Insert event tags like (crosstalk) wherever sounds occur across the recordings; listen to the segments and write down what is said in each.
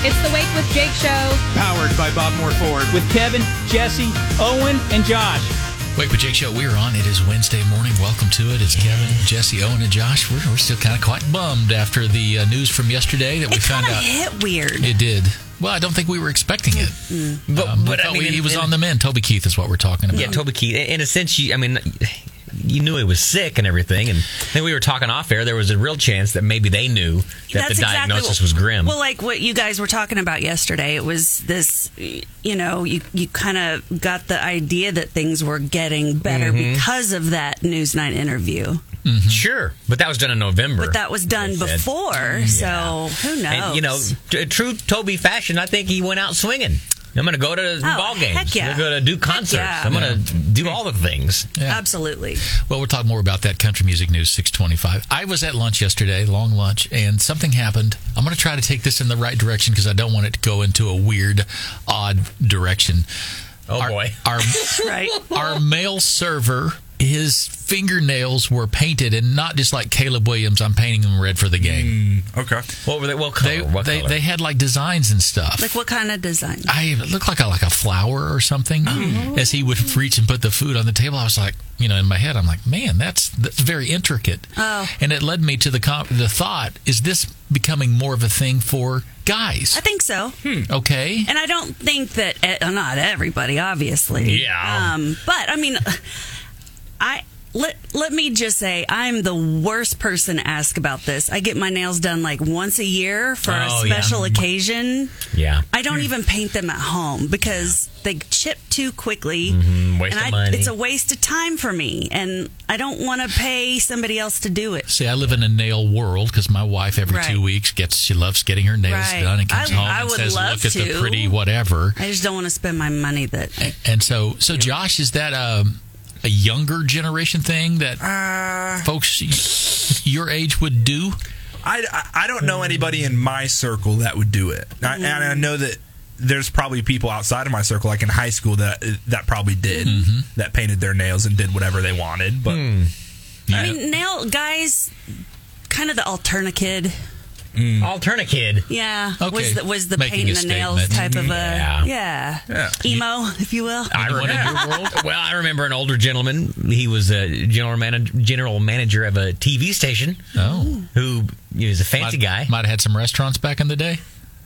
It's the Wake with Jake show. Powered by Bob Moore Ford. With Kevin, Jesse, Owen, and Josh. Wake with Jake Show, we're on. It is Wednesday morning. Welcome to it. It's Kevin, Jesse, Owen, and Josh. We're, we're still kind of quite bummed after the uh, news from yesterday that we It found kind of out. hit weird. It did. Well, I don't think we were expecting it. But, Um, we but I mean, we- he was in- on the mend. Toby Keith is what we're talking about. Yeah, Toby Keith. In a sense, you, I mean, you knew he was sick and everything, and then we were talking off air. There was a real chance that maybe they knew that That's the diagnosis what- was grim. Well, like what you guys were talking about yesterday, it was this. You know, you you kind of got the idea that things were getting better Mm-hmm. because of that Newsnight interview, Sure, but that was done in November. but that was done before. So who knows? And you know, t- true Toby fashion, I think he went out swinging. I'm going to go to oh, ball games. Oh, heck yeah. I'm going to do concerts. yeah. I'm going to do all the things. Yeah. absolutely. Well, we'll talk more about that country music news 625. I was at lunch yesterday, long lunch, and something happened. I'm going to try to take this in the right direction because I don't want it to go into a weird, odd direction. Oh Our- boy. Our (laughs) Right. our mail server, his fingernails were painted, and not just like Caleb Williams. I'm painting them red for the game. Okay. What were they? What color? They what they, color? they had like designs and stuff. Like what kind of design? I it looked like a, like a flower or something. Oh. As he would reach and put the food on the table, I was like, you know, in my head, I'm like, man, that's that's very intricate. Oh. And it led me to the com- the thought: is this becoming more of a thing for guys? I think so. Okay. And I don't think that uh, not everybody, obviously. Yeah. Um, but I mean, I let let me just say I'm the worst person to ask about this. I get my nails done like once a year for a Oh, yeah. special occasion. yeah. I don't even paint them at home because they chip too quickly, Mm-hmm. waste and of I, it's a waste of time for me, and I don't want to pay somebody else to do it. See, I live in a nail world because my wife every Right. two weeks gets she loves getting her nails Right. done and comes I- home I and says, "Look at the pretty whatever." I just don't want to spend my money that. And so, so Josh, is that um, a younger generation thing that Uh, folks your age would do? I, I- I don't know anybody in my circle that would do it. I, and I know that there's probably people outside of my circle, like in high school, that that probably did that painted their nails and did whatever they wanted. But I mean, nail guys, kind of the alterna Mm. kid. Alternate kid. Yeah, Okay. was the, was the Making painting a the nails statement. Mm-hmm. type of a Yeah. yeah, Yeah. emo, if you will. I remember. your (laughs) well, I remember an older gentleman. He was a general manager, general manager of a TV station. Oh, Who he was a fancy might, guy. Might have had some restaurants back in the day.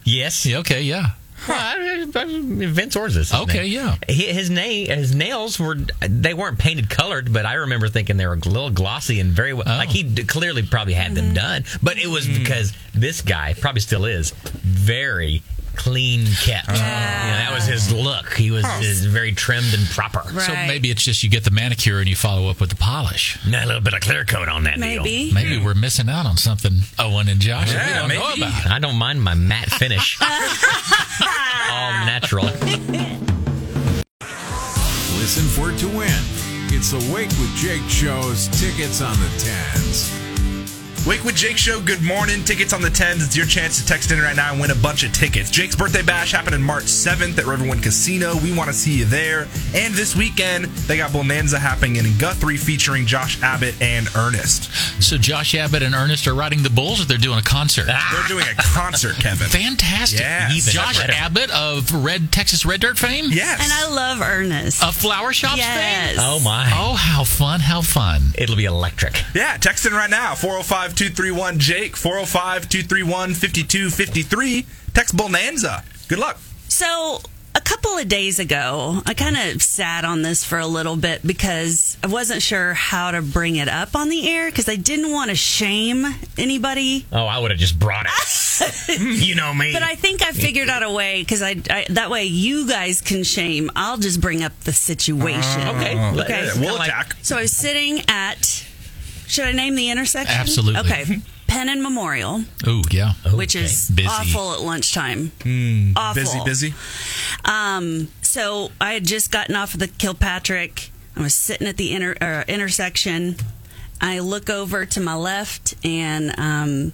yes. Yeah, okay, yeah. Well, I- I- Vince Orza. is his Okay, name. yeah. He- His name, his nails were they weren't painted colored, but I remember thinking they were a little glossy and very well. Oh. Like he oh. d- clearly probably had them mm-hmm. done, but it was mm-hmm. because this guy probably still is very clean kept. Ah. You know, that was his look. He was is very trimmed and proper. So maybe it's just you get the manicure and you follow up with the polish. Now, a little bit of clear coat on that deal. Maybe. Maybe we're missing out on something Owen and Josh that we Yeah, don't know about. I don't mind my matte finish. (laughs) All natural. Listen for it to win. It's the Wake with Jake show's tickets on the tens. Wake with Jake show. Good morning. Tickets on the tens. It's your chance to text in right now and win a bunch of tickets. Jake's birthday bash happening March 7th at Riverwind Casino. We want to see you there. And this weekend they got Bonanza happening in Guthrie featuring Josh Abbott and Ernest. So Josh Abbott and Ernest are riding the bulls, or they're doing a concert. They're doing a concert, (laughs) Kevin. Fantastic. Yes. Josh better. Abbott of Red Texas Red Dirt fame. Yes. And I love Ernest. Of Flower Shops yes. fame. Oh my! Oh, how fun! How fun! It'll be electric. Yeah, text in right now 405 231 Jake, 405 231 5253. Text Bonanza. Good luck. So a couple of days ago, I kind of sat on this for a little bit because I wasn't sure how to bring it up on the air because I didn't want to shame anybody. Oh, I would have just brought it. (laughs) you know me. But I think I figured out a way because I, I that way you guys can shame. I'll just bring up the situation. okay. Okay. It's We'll kinda like- attack. So I was sitting at. Should I name the intersection? Absolutely. Okay. Penn and Memorial, Oh yeah. which is Busy. awful at lunchtime. awful. Busy, busy. Um, so I had just gotten off of the Kilpatrick. I was sitting at the inter, uh, intersection. I look over to my left, and um,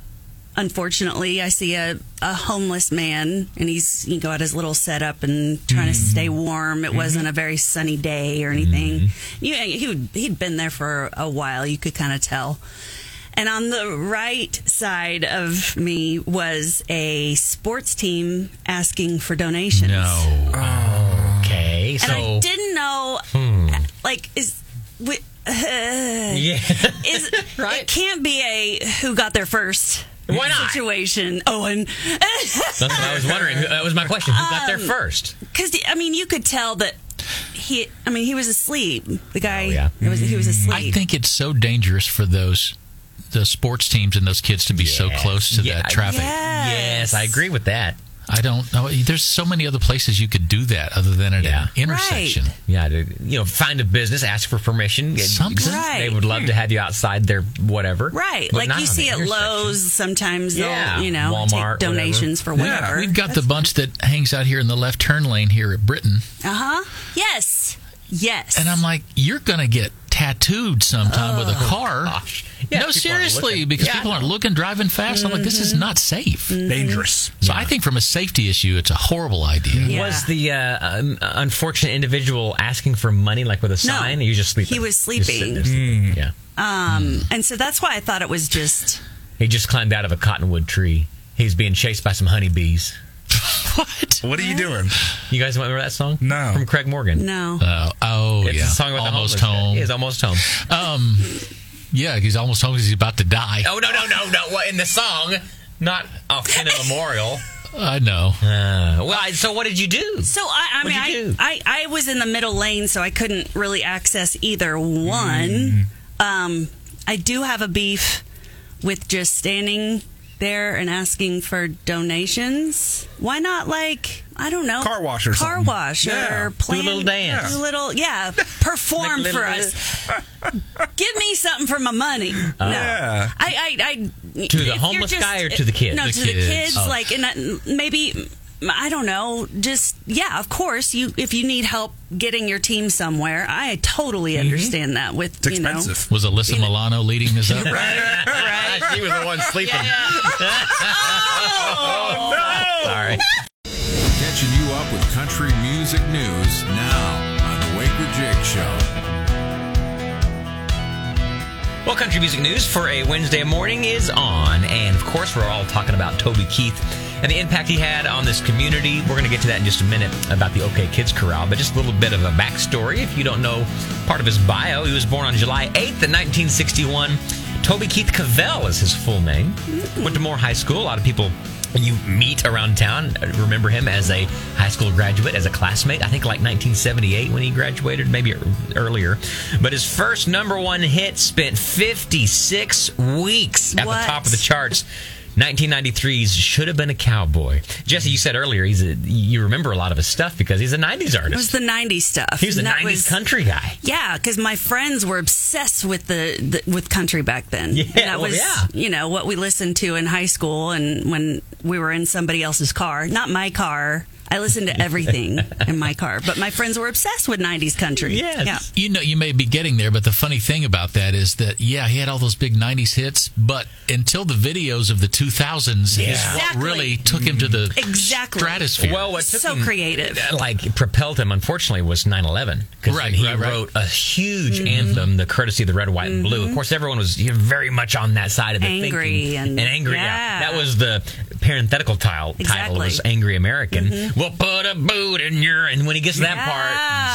unfortunately, I see a, a homeless man, and he's he got his little setup and trying to mm. stay warm. It wasn't mm-hmm. a very sunny day or anything. Mm-hmm. You, he would, he'd been there for a while. You could kind of tell. And on the right side of me was a sports team asking for donations. No. Okay, And so I didn't know, hmm. like, is. wi- (sighs) yeah, is (laughs) Right. it can't be a who got there first Why not? situation owen that's what I was wondering. That was my question. Who got Um, there first? because i mean you could tell that he i mean he was asleep the guy Oh, yeah. it was, he was asleep I think it's so dangerous for those the sports teams and those kids to be so close to Yeah, that traffic. Yes. Yes, I agree with that. I don't know. There's so many other places you could do that other than at Yeah. an intersection. Yeah, to, you know, find a business, ask for permission. Get- Something. Right. They would love to have you outside their whatever. right but like you see the at intersection. lowe's sometimes Yeah. you know Walmart, take donations for Yeah. whatever We've got the bunch that hangs out here in the left turn lane here at Britton, uh-huh yes yes and I'm like, you're going to get tattooed sometime with a car. Gosh. (laughs) Yeah, no, seriously, because Yeah, people aren't looking, driving fast. I'm like, this is not safe. Dangerous. So I think from a safety issue, it's a horrible idea. Yeah. Was the uh, un- unfortunate individual asking for money, like with a No. sign? Or you just sleeping? He was Just sleeping. there sleeping. Yeah. um and so that's why i thought it was just He just climbed out of a cottonwood tree. He was being chased by some honeybees. (laughs) What? What are you doing? You guys remember that song? No. From Craig Morgan. no Uh, oh, It's yeah. a song about almost the homeless home. He is almost home. Um, yeah, he's almost home because he's about to die. Oh no no no no! What in the song? Not oh, in a memorial. I know. Uh, well, I, so what did you do? So I, I mean, What'd you do? I, I, I was in the middle lane, so I couldn't really access either one. Mm. Um, I do have a beef with just standing there and asking for donations. Why not, like I don't know, Car wash or car something. wash Yeah. or plan, little dance. do a little yeah, (laughs) perform Make a for us. (laughs) Give me something for my money. no, Yeah. I, I, I To the if you're homeless guy or to the kids? No, The to the kids. kids. Oh. Like, and uh, maybe I don't know. Just yeah, of course. You if you need help getting your team somewhere, I totally mm-hmm. understand that. With It's you know, expensive. Was Alyssa Milano leading this up? (laughs) Right. right. (laughs) She was the one sleeping. (laughs) Oh, Sorry. Catching you up with country music news now on the Wake with Jake Show. Well, country music news for a Wednesday morning is on, and of course, we're all talking about Toby Keith and the impact he had on this community. We're going to get to that in just a minute about the OK Kids Corral, but just a little bit of a backstory. If you don't know part of his bio, he was born on July 8th in 1961. Toby Keith Covel is his full name. Went to Moore High School. A lot of people you meet around town uh, remember him as a high school graduate, as a classmate. I think like 1978 when he graduated, maybe earlier. But his first number one hit spent 56 weeks at What? the top of the charts. 1993's should have been a cowboy. Jesse, you said earlier he's a, you remember a lot of his stuff because he's a 90s artist. it was the '90s stuff. He was that 90s was- country guy. Yeah, because my friends were obsessed with the, the with country back then. Yeah, And that well, was yeah. you know what we listened to in high school and when we were in somebody else's car, not my car. I listened to everything in my car, but my friends were obsessed with '90s country. Yes. Yeah. You know, you may be getting there, but the funny thing about that is that, yeah, he had all those big 90s hits, but until the videos of the 2000s is Yeah. what Exactly. really took him to the Exactly. stratosphere. Well, what took So him, creative. uh, like propelled him, unfortunately, was 9/11 because Right, he right, right. wrote a huge Mm-hmm. anthem, the courtesy of the red, white, and blue. Of course, everyone was you know, very much on that side of the Angry thinking and- angry. yeah. that was the parenthetical tile, title Exactly. was "Angry American." We'll put a boot in your, and when he gets to that Yeah.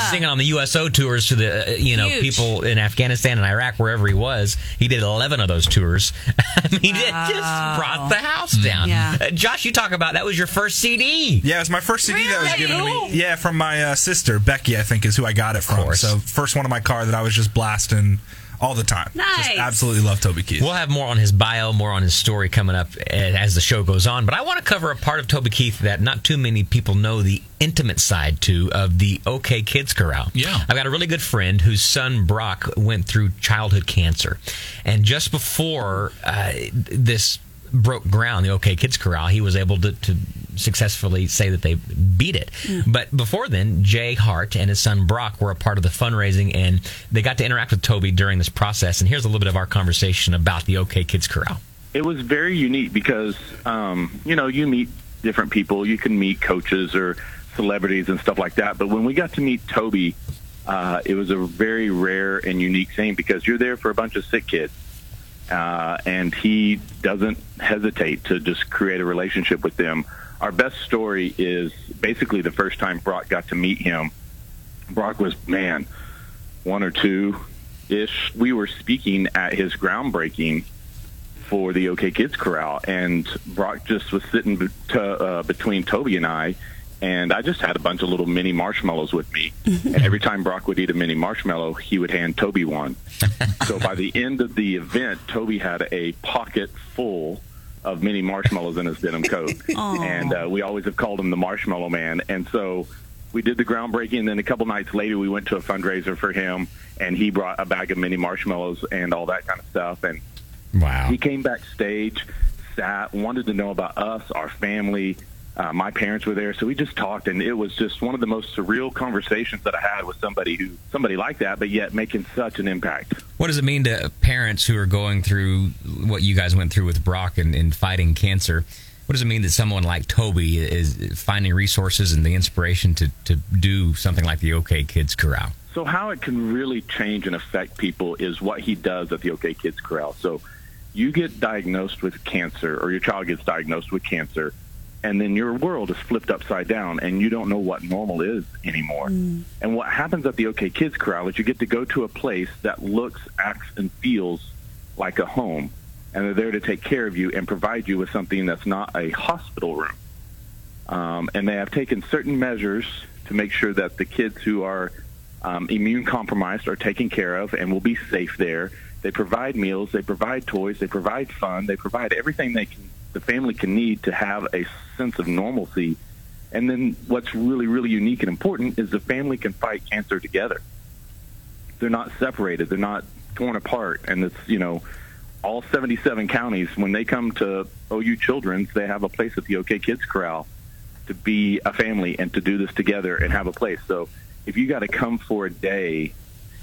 part, singing on the USO tours to the uh, you know Huge. people in Afghanistan and Iraq, wherever he was, he did 11 of those tours. (laughs) I mean, it just brought the house down. Yeah. Uh, Josh, you talk about that was your first CD. Yeah, it was my first CD that was given to me. Yeah, from my uh, sister Becky, I think is who I got it from. course. So first one in my car that I was just blasting all the time. Nice. Just absolutely love Toby Keith. We'll have more on his bio, more on his story coming up uh, as the show goes on. But I want to cover a part of Toby Keith that not too many people know the intimate side to of the OK Kids Corral. Yeah. I've got a really good friend whose son Brock went through childhood cancer, and just before uh, this broke ground, the OK Kids Corral, he was able to. to successfully say that they beat it. But before then, Jay Hart and his son Brock were a part of the fundraising and they got to interact with Toby during this process. And here's a little bit of our conversation about the OK Kids Corral. it was very unique because um, you know you meet different people you can meet coaches or celebrities and stuff like that but when we got to meet toby uh, it was a very rare and unique thing because you're there for a bunch of sick kids uh, and he doesn't hesitate to just create a relationship with them. Our best story is basically the first time Brock got to meet him. Brock was man, one or two ish. We were speaking at his groundbreaking for the OK Kids Corral, and Brock just was sitting be- to, uh, between Toby and I, and I just had a bunch of little mini marshmallows with me. (laughs) and every time Brock would eat a mini marshmallow, he would hand Toby one. (laughs) so by the end of the event, Toby had a pocket full of mini marshmallows in his denim coat, (laughs) and uh, we always have called him the Marshmallow Man. And so we did the groundbreaking, and then a couple nights later, we went to a fundraiser for him, and he brought a bag of mini marshmallows and all that kind of stuff. And Wow. he came backstage, sat, wanted to know about us, our family. Uh, my parents were there, so we just talked, and it was just one of the most surreal conversations that I had with somebody who somebody like that, but yet making such an impact. What does it mean to parents who are going through what you guys went through with Brock and, and fighting cancer? What does it mean that someone like Toby is finding resources and the inspiration to, to do something like the OK Kids Corral? So how it can really change and affect people is what he does at the OK Kids Corral. So you get diagnosed with cancer, or your child gets diagnosed with cancer, and then your world is flipped upside down, and you don't know what normal is anymore. And what happens at the OK Kids Corral is you get to go to a place that looks, acts, and feels like a home, and they're there to take care of you and provide you with something that's not a hospital room. Um, and they have taken certain measures to make sure that the kids who are um, immune compromised are taken care of and will be safe there. They provide meals, they provide toys, they provide fun, they provide everything they can, the family can need to have a sense of normalcy. And then what's really, really unique and important is the family can fight cancer together. They're not separated, they're not torn apart, and it's you know all 77 counties when they come to OU Children's, they have a place at the OK Kids Corral to be a family and to do this together and have a place. So if you got to come for a day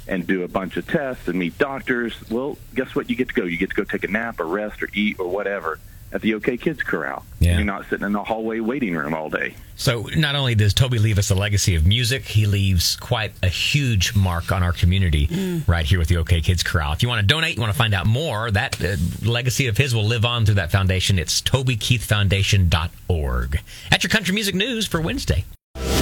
and do a bunch of tests and meet doctors, well, guess what? You get to go. You get to go take a nap or rest or eat or whatever at the OK Kids Corral. Yeah. You're not sitting in the hallway waiting room all day. So not only does Toby leave us a legacy of music, he leaves quite a huge mark on our community right here with the OK Kids Corral. If you want to donate, you want to find out more, that uh, legacy of his will live on through that foundation. It's tobykeithfoundation.org. At your country music news for Wednesday.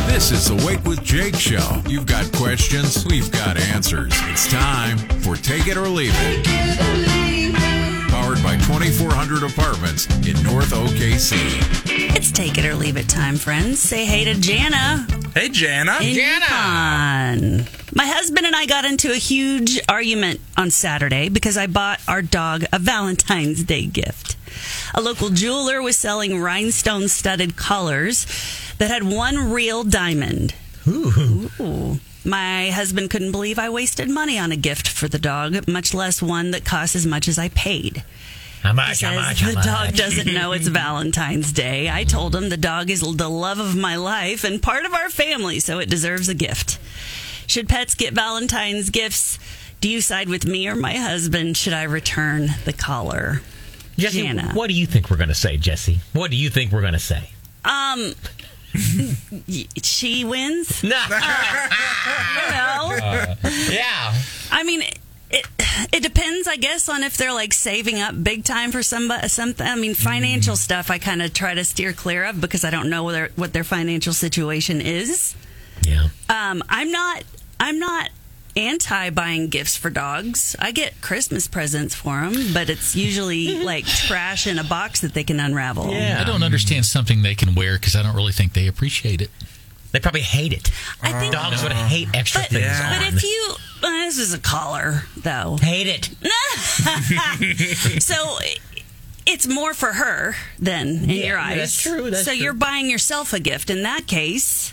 This is the Wake with Jake show. You've got questions, we've got answers. It's time for Take It or Leave It. Powered by 2400 Apartments in North OKC. It's take it or leave it time, friends. Say hey to Jana. Hey, Jana. in Yukon. My husband and I got into a huge argument on Saturday because I bought our dog a Valentine's Day gift. A local jeweler was selling rhinestone studded collars that had one real diamond. Ooh. My husband couldn't believe I wasted money on a gift for the dog, much less one that cost as much as I paid. How much? How much? the dog doesn't know it's Valentine's Day. I told him the dog is the love of my life and part of our family, so it deserves a gift. Should pets get Valentine's gifts? Do you side with me or my husband? Should I return the collar? Jesse, Jana. what do you think we're going to say, Jesse? What do you think we're going to say? Um, (laughs) she wins. No. You know? yeah. I mean, it it depends, I guess, on if they're like saving up big time for somebody, something. I mean, financial stuff I kind of try to steer clear of because I don't know what their, what their financial situation is. Yeah. Um, I'm not. I'm not anti buying gifts for dogs. I get Christmas presents for them, but it's usually like trash in a box that they can unravel. Yeah. I don't understand something they can wear because I don't really think they appreciate it. They probably hate it. I think. Dogs would hate extra But, things Yeah. but if you, this is a collar though. hate it. (laughs) so it's more for her than in Yeah, your eyes. that's true, that's so true. you're buying yourself a gift in that case.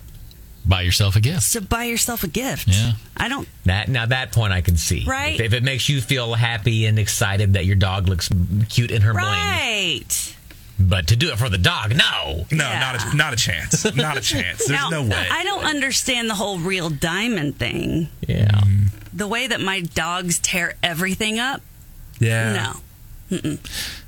Buy yourself a gift. So buy yourself a gift. Yeah. I don't. That now that point I can see. Right. If, if it makes you feel happy and excited that your dog looks cute in her bling, Right. But to do it for the dog, no. No, Yeah. not a, not a chance. Not a (laughs) chance. There's now, no way. I don't understand the whole real diamond thing. Yeah. The way that my dogs tear everything up. yeah. No.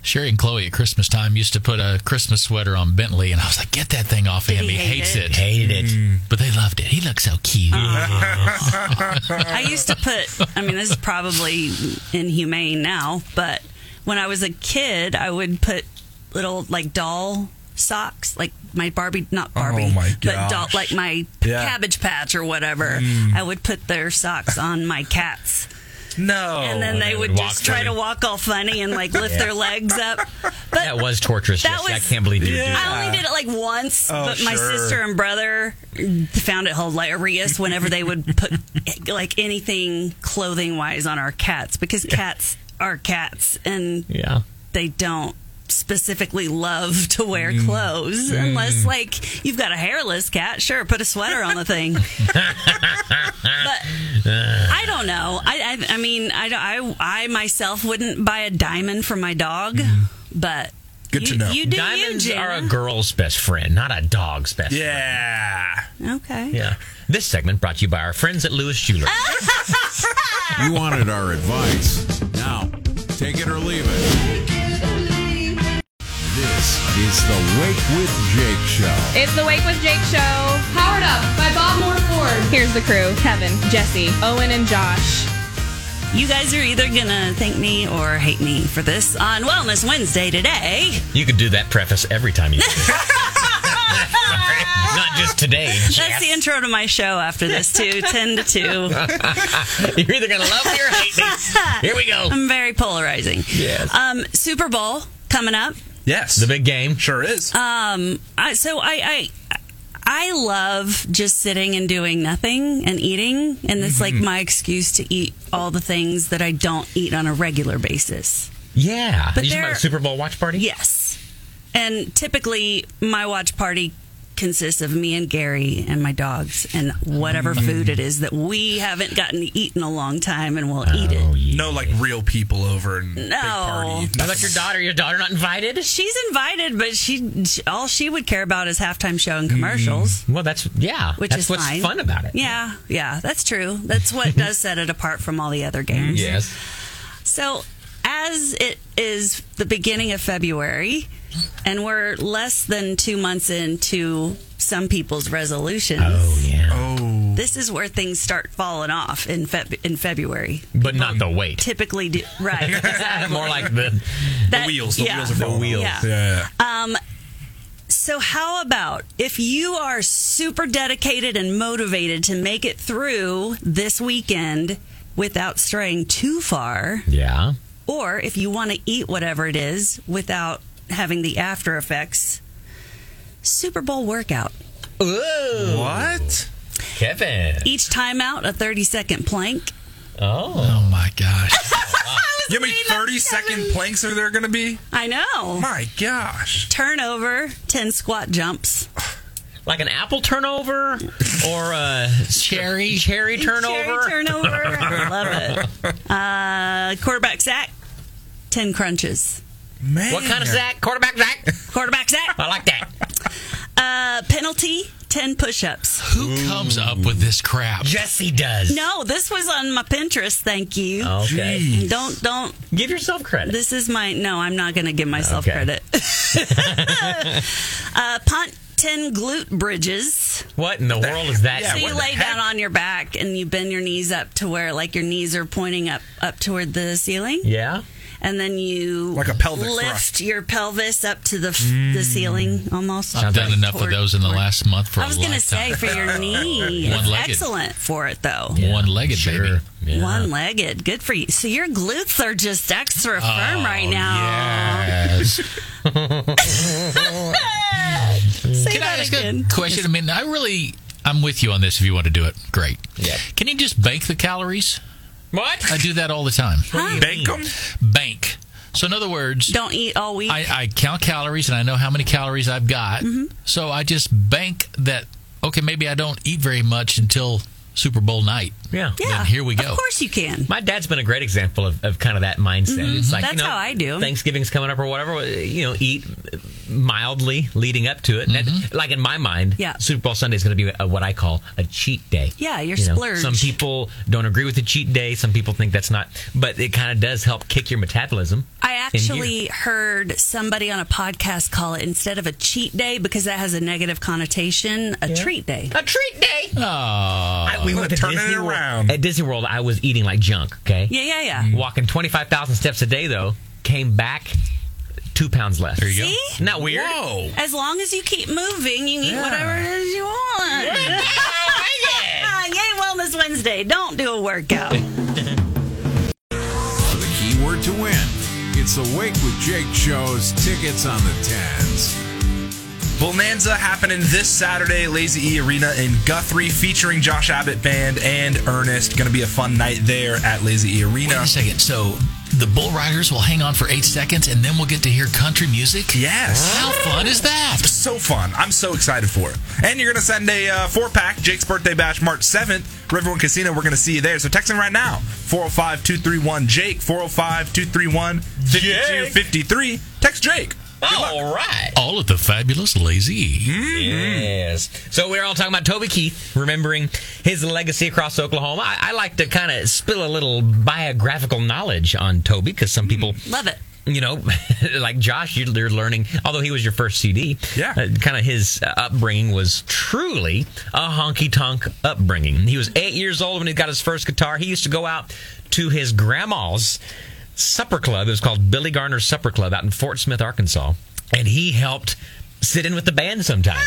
Sherry and Chloe at Christmas time used to put a Christmas sweater on Bentley, and I was like, "Get that thing off him! he He, hate hates it? it." Hated it. Mm. But they loved it. He looks so cute. Oh. (laughs) I used to put, I mean, this is probably inhumane now, but when I was a kid, I would put little like doll socks, like my Barbie, not oh Barbie, Oh, my but doll, like my Yeah. Cabbage Patch or whatever. Mm. I would put their socks on my cats, No. and then they they would would just try funny. to walk all funny and like lift their legs up. (laughs) But That was torturous. That was, I can't believe you did Yeah. that. I only did it like once, Oh, but my sure. sister and brother found it hilarious whenever they would put (laughs) like anything clothing wise on our cats because cats are cats and Yeah. they don't specifically love to wear Mm. clothes unless like you've got a hairless cat sure put a sweater on the thing (laughs) but i don't know i i, I mean I, I i myself wouldn't buy a diamond for my dog but Mm. Good to know. you do Diamonds you, are a girl's best friend, not a dog's best friend. Yeah. okay Yeah. This segment brought to you by our friends at Lewis Jewelry. (laughs) You wanted our advice. Now, take it or leave it. This is the Wake with Jake Show. It's the Wake with Jake show. Powered up by Bob Moore Ford. Here's the crew Kevin, Jesse, Owen, and Josh. you guys are either gonna thank me or hate me for this on wellness wednesday today You could do that preface every time you. (laughs) Not just today. that's the intro to my show after this too (laughs) 10 to 2 (laughs) You're either gonna love me or hate me. Here we go. i'm very polarizing Yes. um super bowl coming up Yes. The big game. sure is. Um, I, so I, I I love just sitting and doing nothing and eating, and it's like my excuse to eat all the things that I don't eat on a regular basis. Yeah. But you talk about the Super Bowl watch party? Yes, and typically my watch party consists of me and Gary and my dogs and whatever mm. food it is that we haven't gotten to eat in a long time, and we'll eat Oh, it. yeah. no, like real people over and big No. party. How about your daughter? Your daughter not invited? She's invited, but she, she all she would care about is halftime show and commercials. Mm. Well, that's yeah. which that's is what's fine. fun about it. Yeah, yeah, that's true. That's what (laughs) does set it apart from all the other games. Yes. So, as it is the beginning of February, and we're less than two months into some people's resolutions, Oh yeah. Oh. this is where things start falling off in Feb- in February. But not the weight. Typically, do, right? (laughs) Exactly. More like the That- wheels. The yeah. wheels are falling wheels. off. Yeah. Yeah. So, how about if you are super dedicated and motivated to make it through this weekend without straying too far, yeah. or if you want to eat whatever it is without having the after effects, Super Bowl workout. Ooh. What? Kevin. Each timeout, a 30 second plank. Oh. Oh my gosh. (laughs) You know how many 30 second planks are there going to be? I know. My gosh. Turnover, 10 squat jumps. Like an apple turnover or a (laughs) Cherry. cherry turnover. Cherry (laughs) turnover. I love it. Uh, quarterback sack, 10 crunches. Man. What kind of sack? Quarterback sack? (laughs) Quarterback sack, I like that. uh, penalty, 10 push ups. Who comes up with this crap? Jesse does. No, this was on my Pinterest. Thank you. Okay. Jeez. Don't don't. Give yourself credit. This is my no. I'm not going to give myself Okay. credit. (laughs) uh, punt ten glute bridges. what in the world is that? Yeah, so you lay down on your back and you bend your knees up to where like your knees are pointing up up toward the ceiling, Yeah. And then you Like a pelvic lift thrust. your pelvis up to the the mm. ceiling almost. I've done enough of those in the toward- last month for I was going to say for your (laughs) knee, One-legged. excellent for it though. One-legged, sure. baby. Yeah. One legged. Good for you. So your glutes are just extra firm oh, right Oh, now. Yes. (laughs) Say Can I ask again. a question? I mean, I really, I'm with you on this. If you want to do it, great. Yeah. Can you just bank the calories? What? I do that all the time. Bank them? Bank. So in other words, Don't eat all week. I, I count calories and I know how many calories I've got. Mm-hmm. So I just bank that. Okay, maybe I don't eat very much until Super Bowl night. Yeah. yeah. then here we go. Of course you can. My dad's been a great example of, of kind of that mindset. It's like Mm-hmm. That's you know, how I do. Thanksgiving's coming up or whatever. You know, eat mildly leading up to it. And that, like in my mind, Mm-hmm. Yeah. Super Bowl Sunday is going to be a, what I call a cheat day. Yeah, your You know, splurge. Some people don't agree with the cheat day. Some people think that's not, but it kind of does help kick your metabolism. I actually heard somebody on a podcast call it instead of a cheat day because that has a negative connotation, a treat day. a treat day. Oh, I, we went to Turning it Disney World. around. At Disney World, I was eating like junk. Okay. Yeah, yeah, yeah. Walking twenty five thousand steps a day though came back two pounds less. There you go. See? Isn't weird? Whoa. As long as you keep moving, you can eat whatever it is you want. Ah, (laughs) Yay, Wellness Wednesday. Don't do a workout. For (laughs) the keyword to win, it's the Wake with Jake show's tickets on the tens. Bonanza happening this Saturday, Lazy E Arena in Guthrie, featuring Josh Abbott Band and Ernest. Going to be a fun night there at Lazy E Arena. Wait a second. So the bull riders will hang on for eight seconds, and then we'll get to hear country music. Yes. How fun is that? So fun. I'm so excited for it. And you're going to send a uh, four pack, Jake's Birthday Bash, March 7th, Riverwind Casino. We're going to see you there. So text him right now 405 231 Jake, 405 231 5253. Text Jake. All right. All of the fabulous Lazy E. Yes. So we're all talking about Toby Keith, remembering his legacy across Oklahoma. I, I like to kind of spill a little biographical knowledge on Toby because some people Love it. you know, (laughs) like Josh, you're you're learning, although he was your first CD, Yeah. uh, kind of his uh, upbringing was truly a honky tonk upbringing. He was eight years old when he got his first guitar. He used to go out to his grandma's supper club. It was called Billy Garner's Supper Club out in Fort Smith, Arkansas. And he helped sit in with the band sometimes.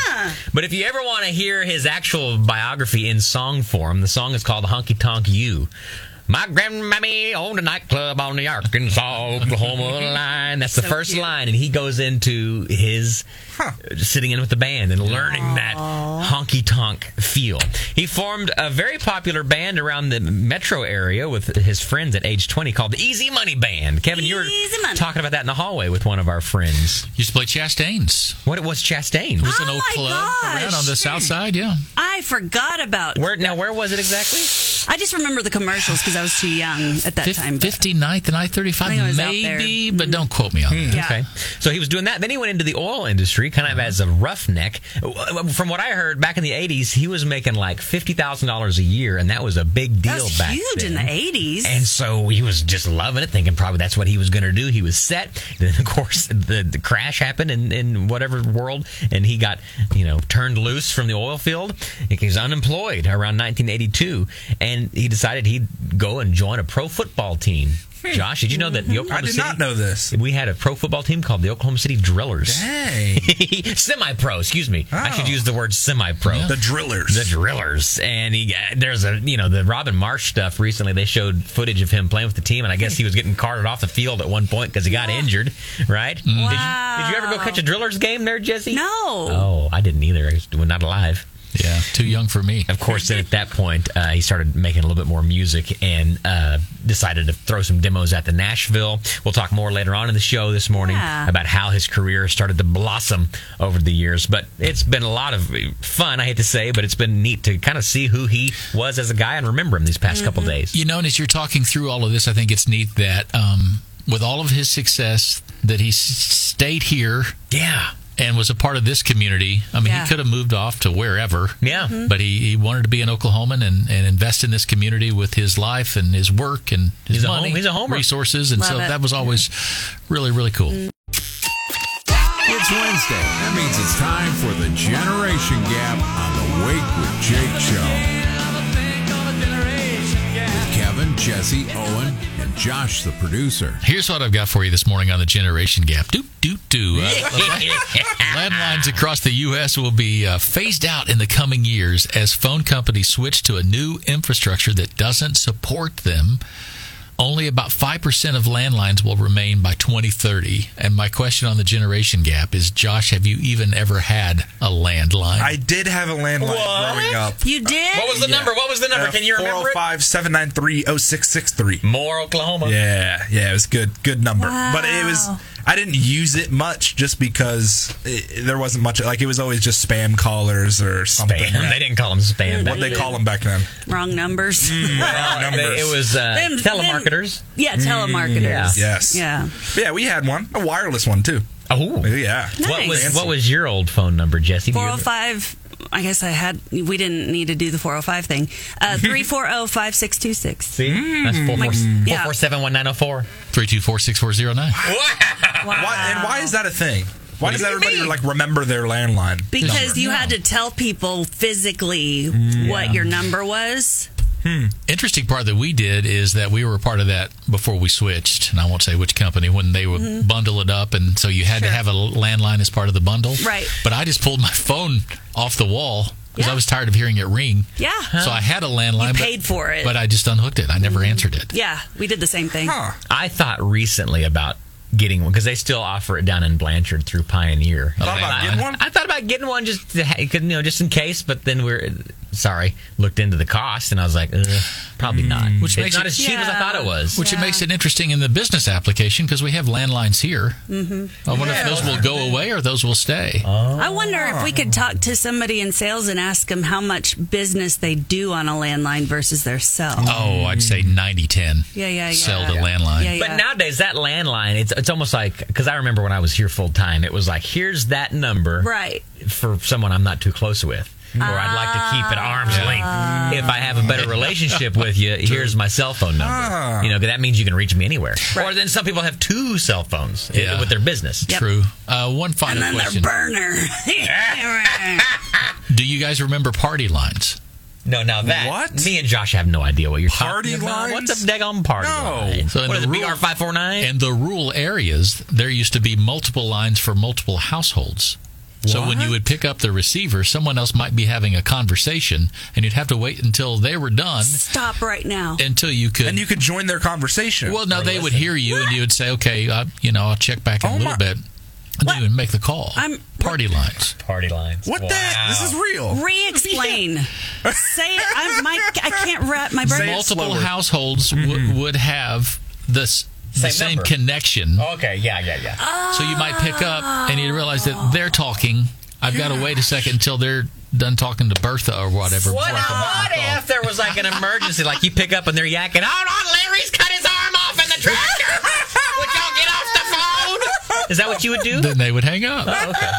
But if you ever want to hear his actual biography in song form, the song is called Honkytonk U. My grandmammy owned a nightclub on the Arkansas Oklahoma (laughs) line. That's the So first cute. line, and he goes into his uh, sitting in with the band and learning that honky tonk feel. He formed a very popular band around the metro area with his friends at age 20 called the Easy Money Band. Kevin, you were Money. talking about that in the hallway with one of our friends. Used to play Chastain's. What it was Chastain? It was an Oh old club gosh. around on the south hmm. side. Yeah. I forgot about. Where now? Where was it exactly? I just remember the commercials because I was too young at that Fif- time. but- 59th and I I 35, think it was out there. maybe, but mm-hmm. don't quote me on that. Yeah. Okay. So he was doing that. Then he went into the oil industry, kind of as a roughneck. From what I heard, back in the '80s, he was making like fifty thousand dollars a year, and that was a big deal that was back huge then. in the '80s. And so he was just loving it, thinking probably that's what he was going to do. He was set. Then, of course, the, the crash happened in, in whatever world, and he got, you know, turned loose from the oil field. He was unemployed around 1982, and he decided he'd go and join a pro football team. Hmm. Josh, did you know that the Oklahoma I did City, not know this. we had a pro football team called the Oklahoma City Drillers. Dang. (laughs) semi pro, excuse me. I should Oh. use the word semi pro. The Drillers. The Drillers, and he uh, there's a you know the Robin Marsh stuff. Recently, they showed footage of him playing with the team, and I guess he was getting carted off the field at one point because he got injured. Right? Did, you, did you ever go catch a Drillers game there, Jesse? no. Oh, I didn't either. I was not alive. Yeah, too young for me. Of course, then at that point, uh, he started making a little bit more music and uh, decided to throw some demos at the Nashville. We'll talk more later on in the show this morning Yeah. about how his career started to blossom over the years. But it's been a lot of fun, I hate to say, but it's been neat to kind of see who he was as a guy and remember him these past couple days. You know, and as you're talking through all of this, I think it's neat that um, with all of his success, that he stayed here Yeah. And was a part of this community. I mean, Yeah. he could have moved off to wherever. Yeah. Mm-hmm. But he, he wanted to be an Oklahoman and, and invest in this community with his life and his work and his He's a home- he's a homer. resources, and Love so it. that was always really really cool. Mm. It's Wednesday. That means it's time for the Generation Gap on the Wake with Jake show. Jesse, Owen, and Josh, the producer. Here's what I've got for you this morning on the generation gap. Doot doot doo. Uh, (laughs) landlines across the U.S. will be uh, phased out in the coming years as phone companies switch to a new infrastructure that doesn't support them. Only about 5% of landlines will remain by 2030. And my question on the generation gap is Josh, have you even ever had a landline? I did have a landline What? growing up. you did. What was the number? What was the number? Uh, Can you remember it? 405 793 0663. More Oklahoma. Yeah, yeah, it was good, good number. But it was, Wow. I didn't use it much just because it, there wasn't much. Like it was always just spam callers or something. Spam. They didn't call them spam. What they call them back then? Wrong numbers. Mm, wrong (laughs) numbers. It was uh, them, telemarketers. Them, yeah, telemarketers. Mm. Yes. Yeah. Yeah, we had one, a wireless one too. Oh yeah. Nice. What was what was your old phone number, Jesse? 405 I guess I had. We didn't need to do the four hundred five thing. Uh, (laughs) Three four zero five six two six. See, that's four four yeah. four four seven one nine zero four. 324 6409. Why, and why is that a thing? Why does do you everybody mean? like remember their landline? Because number? you had to tell people physically what your number was. Interesting part that we did is that we were a part of that before we switched, and I won't say which company when they would mm-hmm. bundle it up, and so you had to have a landline as part of the bundle. Right. But I just pulled my phone off the wall because Yeah. I was tired of hearing it ring. Yeah. So I had a landline. You but- paid for it. but I just unhooked it. I never mm-hmm. answered it. Yeah, we did the same thing. Huh. I thought recently about getting one because they still offer it down in Blanchard through Pioneer. Thought about I- getting one? I thought about getting one just to, you know just in case, but then we're sorry looked into the cost and I was like, Ugh, probably not. Which it's makes not it- as cheap as I thought it was. Which it makes it interesting in the business application because we have landlines here. Mm-hmm. I wonder if those will go away or those will stay. I wonder if we could talk to somebody in sales and ask them how much business they do on a landline versus their cell. oh, I'd say 90 10. Yeah, yeah, yeah. Sell the landline. Yeah, yeah. But nowadays, that landline, it's it's almost like because I remember when I was here full time, it was like here's that number Right. for someone I'm not too close with, or I'd like to keep at arm's length. If I have a better relationship with you, (laughs) here's my cell phone number. Ah. You know, 'cause that means you can reach me anywhere. Or then some people have two cell phones i- Yeah. with their business. Yep. True. Uh, one and final then question. their burner. (laughs) (laughs) Do you guys remember party lines? No, now that What? me and Josh have no idea what you're Party talking about. lines? What's a daggone party No. line? So in the it? BR five four nine. In the rural areas, there used to be multiple lines for multiple households. So when you would pick up the receiver, someone else might be having a conversation, and you'd have to wait until they were done Stop right now. until you could. And you could join their conversation. well, no, they would hear you, and you would say, "Okay, uh, you know, I'll check back in Oh a little my- bit." And then you would make the call. I'm- Party lines. Party lines. what Wow. the? This is real. Re-explain. (laughs) Say it. I'm, my, I can't wrap my brain. Say it Multiple slower. households w- mm-hmm. would have this the Same same number. connection. Oh, okay, yeah, yeah, yeah. So you might pick up and you realize that they're talking. I've got to wait a second until they're done talking to Bertha or whatever. What, before I can make what my call. if there was like an emergency, like you pick up and they're yakking, oh, hold on, Larry's cut his arm off in the tractor. (laughs) would y'all get off the phone? Is that what you would do? Then they would hang up. Oh, okay.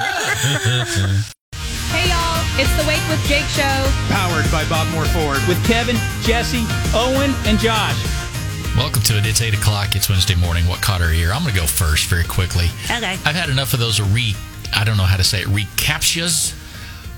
Hey y'all, it's the Wake with Jake show. Powered by Bob Moore Ford. With Kevin, Jesse, Owen, and Josh. Welcome to it. It's 8 o'clock. It's Wednesday morning. What caught our ear? I'm going to go first very quickly. Okay. I've had enough of those re, I don't know how to say it, recaptchas,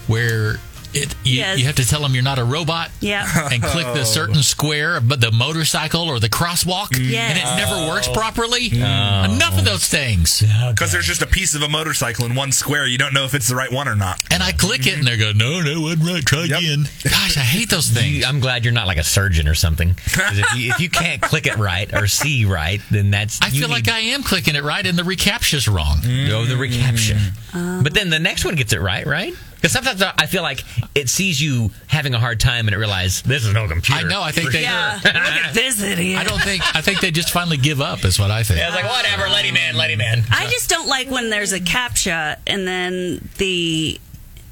where it you, Yes. you have to tell them you're not a robot. Yeah. And click the (laughs) certain square, but the motorcycle or the crosswalk, Yes. and it never works properly. Enough of those things. Because there's just a piece of a motorcycle in one square. You don't know if it's the right one or not. And I click it, and they go, "No, no, wasn't right. Try Yep. again." Gosh, I hate those things. I'm glad you're not like a surgeon or something. if you, if you can't click it right or see right, then that's. I you feel like I am clicking it right, and the recaptcha's wrong. Oh, the recapture. Mm. but then the next one gets it right, right? Because sometimes I feel like it sees you having a hard time and it realizes this is no computer. I know. I think For they. Yeah. Look at this idiot. I don't think. I think they just finally give up. Is what I think. Yeah, it's like whatever, let him in, let him in. I just don't like when there's a captcha and then the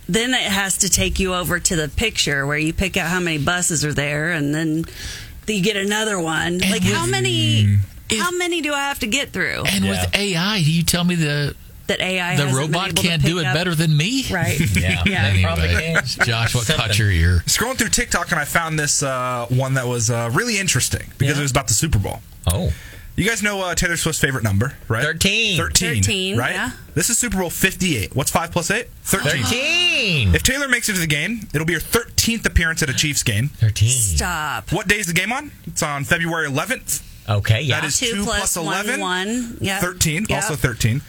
then it has to take you over to the picture where you pick out how many buses are there and then you get another one. like how many mm. how many do I have to get through And Yeah. with AI, do you tell me the that AI the hasn't been robot able can't do pick it up? better than me? (laughs) Right. (laughs) Yeah. Yeah. Anyway, can. Josh, what caught your ear? Scrolling through TikTok and I found this uh, one that was uh, really interesting because it was about the Super Bowl. Oh. You guys know uh, Taylor Swift's favorite number, right? 13. 13. 13, right? yeah. This is Super Bowl 58. What's 5 plus 8? 13. 13. If Taylor makes it to the game, it'll be her 13th appearance at a Chiefs game. 13. Stop. What day is the game on? It's on February 11th. Okay, yeah. That is Two 2 plus plus 11. one. Yeah. 13. Yeah. Also 13.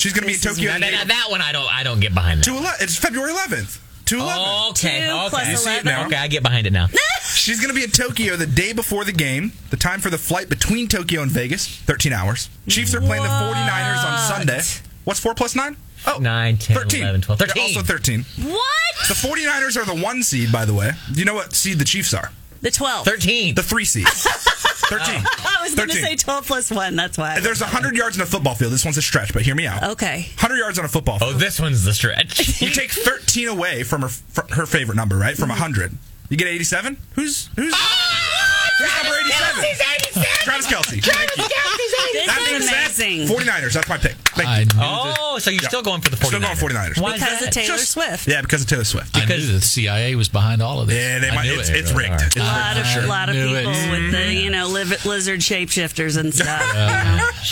She's going to be in Tokyo. Now, the day- that, that one I don't I don't get behind that. Two ele- It's February 11th. 2 11. Okay, Two okay. plus You see it now? Okay, I get behind it now. (laughs) She's going to be in Tokyo the day before the game. The time for the flight between Tokyo and Vegas, 13 hours. Chiefs are playing the 49ers on Sunday. What's 4 plus 9? Oh, 9, 10, 13. 11, 12, They're also 13. What? The 49ers are the one seed, by the way. Do you know what seed the Chiefs are? The 12. 13. The three seed. (laughs) 13. (laughs) I was going to 13. say 12 plus 1. That's why. There's 100 yards in a football field. This one's a stretch, but hear me out. Okay. 100 yards on a football Oh, this one's the stretch. (laughs) You take 13 away from her from her favorite number, right? From 100. Mm-hmm. You get 87? Who's who's ah! who's number 87? Travis Kelce. Thank you. This That being is said, amazing. 49ers. That's my pick. Thank I you. knew, Oh, so you're still going for the 49ers. Still going 49ers. Why is because that? of Taylor Just- Swift. Yeah, because of Taylor Swift. I knew because- the CIA was behind all of this. Yeah, they I might. knew It's, it. it's rigged. It's A lot of, lot of Knew people it. with the you know liv- lizard shapeshifters and stuff.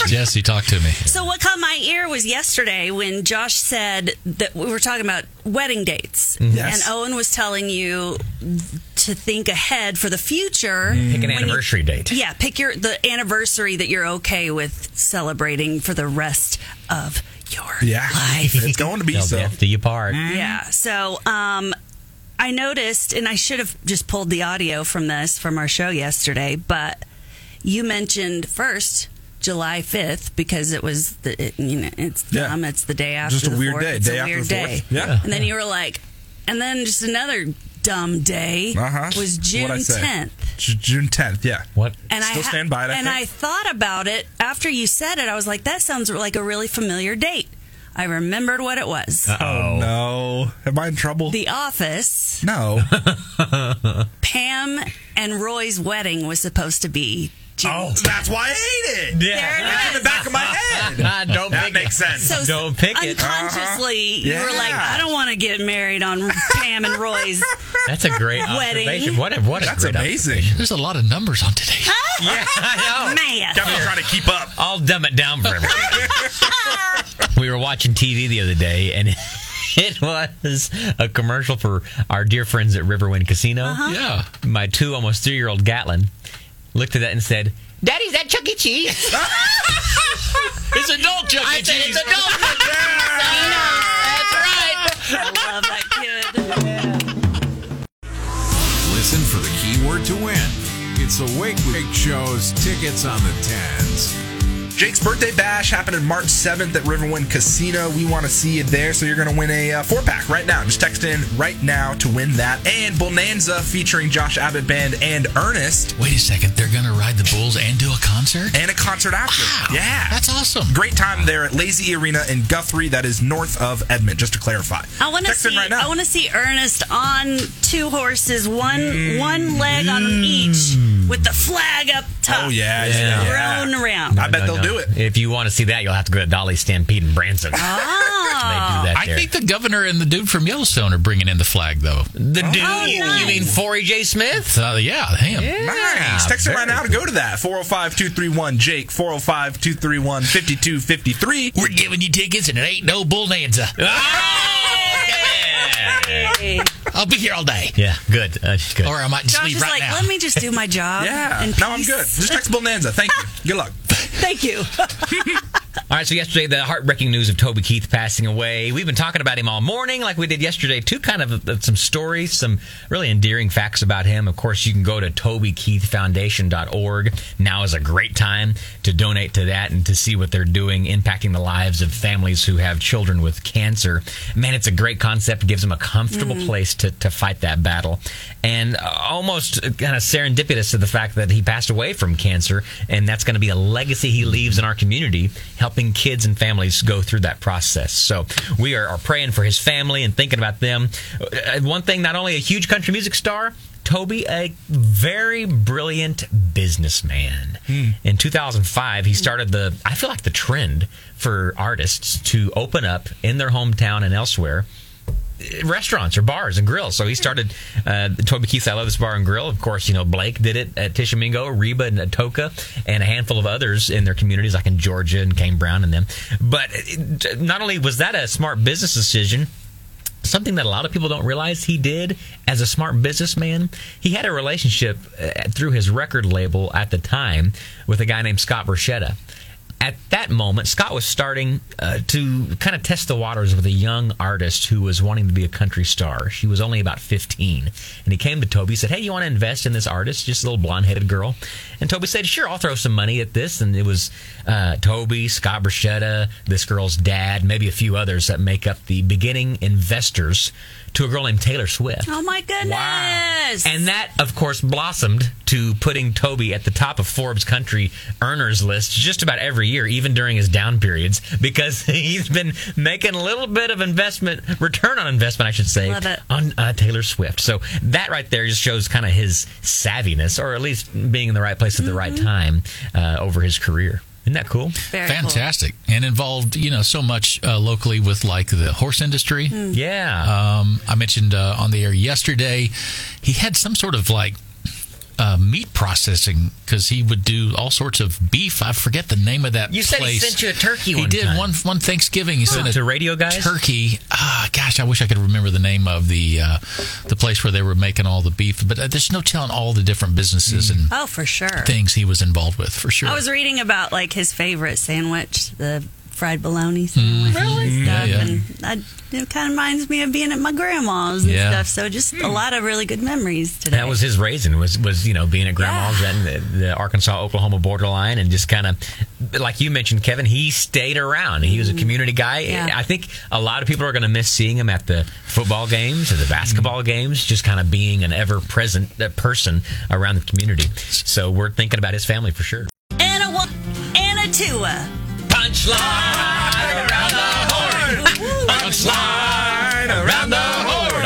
Jesse, talk to me. So what caught my ear was yesterday when Josh said that we were talking about wedding dates, Yes. and Owen was telling you to think ahead for the future. Pick an when you- anniversary date. yeah, pick your the anniversary that you're okay with celebrating for the rest of your Yeah. life. (laughs) It's going to be Till so. death do you part. Yeah. So, um, I noticed, and I should have just pulled the audio from this from our show yesterday, but you mentioned first July 5th because it was the, it, you know, it's Yeah. dumb. It's the day after Just a the weird 4th. day, It's day a after weird the day. Yeah. And then you were like, and then just another dumb day Uh-huh. was June What'd I say? 10th. June 10th, yeah. What? And Still I ha- stand by it, I and think. I thought about it after you said it. I was like, that sounds like a really familiar date. I remembered what it was. Oh, no. Am I in trouble? The Office. no. (laughs) Pam and Roy's wedding was supposed to be June. Oh, that's why I hate it. There it It's in the back of my (laughs) head. (laughs) Ah, don't That pick makes it. sense. So Don't pick it. unconsciously, you were like, I don't want to get married on Pam and Roy's. That's a great (laughs) Wedding. observation. What a, what a That's great amazing. There's a lot of numbers on today. ob- Yeah, I know. Man. Got me trying to keep up. I'll dumb it down for everybody. we were watching TV the other day, and it was a commercial for our dear friends at Riverwind Casino. Uh-huh. Yeah. My two, almost three year old Gatlin looked at that and said, Daddy's that Chuck E. Cheese? (laughs) It's adult Chuck I E. said, Cheese. it's (laughs) adult. That's right. I love that kid. Listen for the keyword to win. It's the Wake Week Show's tickets on the tens. Jake's birthday bash happening March 7th at Riverwind Casino. We want to see you there, so you're going to win a uh, four pack right now. Just text in right now to win that. And Bonanza featuring Josh Abbott Band and Ernest, Wait a second. They're going to ride the bulls and do a concert? and a concert after. Wow. Yeah. That's awesome. Great time there at Lazy Arena in Guthrie. That is north of Edmond, just to clarify. I want to see. right. I want to see Ernest on two horses, one one leg on each, with the flag up top. Oh, yeah. Yeah. yeah, yeah. thrown around. I bet No, they'll no. do it. If you want to see that, you'll have to go to Dolly Stampede in Branson. (laughs) They do that I there. think the governor and the dude from Yellowstone are bringing in the flag, though. the dude, Oh, you, nice. you mean Forrie J. Smith? Uh, yeah, him. Nice. Text it very right now to go to that. 405 231 Jake, 405 231 5253. We're giving you tickets, and it ain't no bonanza. Hey. (laughs) I'll be here all day. Yeah, good. Uh, good. Or I might just Josh leave is right like, now. let me just do my (laughs) job. Yeah. and No, I'm good. Just text Bonanza. Thank you. Good luck. (laughs) Thank you. (laughs) All right, so yesterday, the heartbreaking news of Toby Keith passing away. We've been talking about him all morning, like we did yesterday, too. Kind of uh, some stories, some really endearing facts about him. Of course, you can go to TobyKeithFoundation.org. Now is a great time to donate to that and to see what they're doing, impacting the lives of families who have children with cancer. Man, it's a great concept. It gives them a comfortable place to, to fight that battle. And uh, almost kind of serendipitous to the fact that he passed away from cancer, and that's going to be a legacy he leaves in our community, helping kids and families go through that process. So we are, are praying for his family and thinking about them. Uh, one thing, not only a huge country music star, Toby, a very brilliant businessman. In 2005, he started the, I feel like the trend for artists to open up in their hometown and elsewhere restaurants or bars and grills. So he started uh, Toby Keith's I Love This Bar and Grill. Of course, you know, Blake did it at Tishomingo, Reba and Atoka, and a handful of others in their communities like in Georgia and Kane Brown and them. But it, not only was that a smart business decision, something that a lot of people don't realize he did as a smart businessman. He had a relationship uh, through his record label at the time with a guy named Scott Borchetta. At that moment, Scott was starting uh, to kind of test the waters with a young artist who was wanting to be a country star. She was only about 15. And he came to Toby and said, Hey, you want to invest in this artist? Just a little blonde headed girl. And Toby said, Sure, I'll throw some money at this. And it was uh, Toby, Scott Borchetta, this girl's dad, maybe a few others that make up the beginning investors to a girl named Taylor Swift. Oh my goodness! Wow. And that, of course, blossomed to putting Toby at the top of Forbes country earners list just about every year, even during his down periods, because (laughs) he's been making a little bit of investment, return on investment, I should say, on uh, Taylor Swift. So that right there just shows kind of his savviness, or at least being in the right place at the right Mm-hmm. time uh, over his career. Isn't that cool? Very cool. Fantastic. And involved, you know, so much uh, locally with like the horse industry. Yeah. Um, I mentioned uh, on the air yesterday, he had some sort of like uh, meat processing because he would do all sorts of beef. I forget the name of that You said place. he sent you a turkey He one did time. one one Thanksgiving. He sent a to radio guys? turkey. Ah, gosh, I wish I could remember the name of the uh, the place where they were making all the beef. But uh, there's no telling all the different businesses and Oh, for sure. things he was involved with for sure. I was reading about like his favorite sandwich, the fried bologna sandwich mm. Really? and stuff, Yeah, yeah. and that, it kind of reminds me of being at my grandma's and Yeah. stuff. So just a hmm. lot of really good memories today. That was his raising was was you know being at grandma's and the, the Arkansas Oklahoma borderline and just kind of like you mentioned Kevin he stayed around he was a mm. community guy Yeah. I think a lot of people are going to miss seeing him at the football games or the basketball mm. games just kind of being an ever present uh, person around the community so we're thinking about his family for sure and a one, and a two. Punchline around the horn punchline around the horn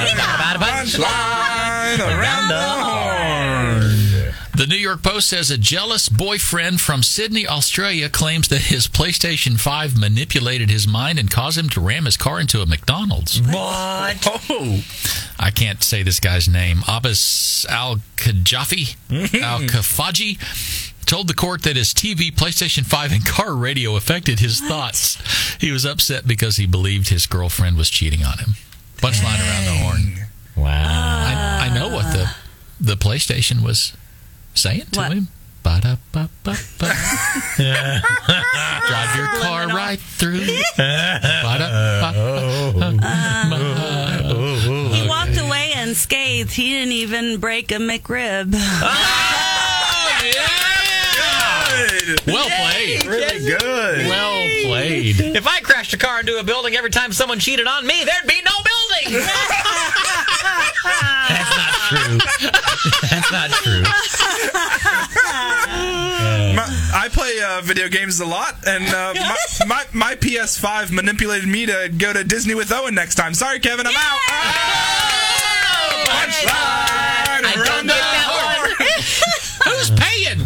punchline around the horn The New York Post says a jealous boyfriend from Sydney, Australia claims that his PlayStation 5 manipulated his mind and caused him to ram his car into a McDonald's. What? Oh, I can't say this guy's name. Abbas Al Kajafi, (laughs) Al Kafaji, told the court that his TV, PlayStation 5, and car radio affected his thoughts. He was upset because he believed his girlfriend was cheating on him. Punchline around the horn. Wow. I, I know what the the PlayStation was saying to What? him. Ba-da-ba-ba-ba. (laughs) Drive your car right through. (laughs) Oh. He walked away unscathed. He didn't even break a McRib. (laughs) Well played. Really good. Well played. If I crashed a car into a building every time someone cheated on me, there'd be no building. (laughs) That's not true. That's not true. (laughs) My, I play uh, video games a lot, and uh, my, my, my PS5 manipulated me to go to Disney with Owen next time. Sorry, Kevin, I'm out. Punchline I don't around get that horn. (laughs) Who's paying?